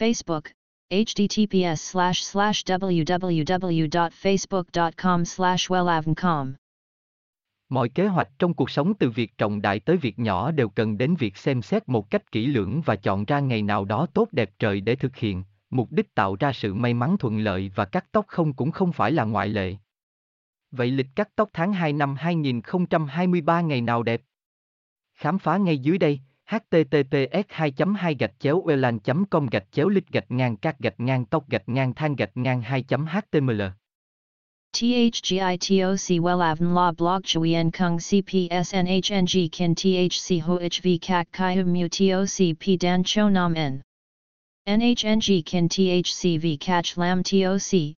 Facebook, https slash slash www.facebook.com slash wellavncom. Mọi kế hoạch trong cuộc sống từ việc trọng đại tới việc nhỏ đều cần đến việc xem xét một cách kỹ lưỡng và chọn ra ngày nào đó tốt đẹp trời để thực hiện, mục đích tạo ra sự may mắn thuận lợi và cắt tóc không cũng không phải là ngoại lệ. Vậy lịch cắt tóc tháng 2 năm 2023 ngày nào đẹp? Khám phá ngay dưới đây, https 2 2 gạch chéo welan com gạch chéo lít gạch ngang các gạch ngang tóc gạch ngang than gạch ngang 2 html THGITOC WELAVN La Blog Chuyen Kung CPS NHNG Kin THC HOHV CAC CHI Hum Mu TOC P Dan Cho Nam N. NHNG Kin THCV Catch Lam TOC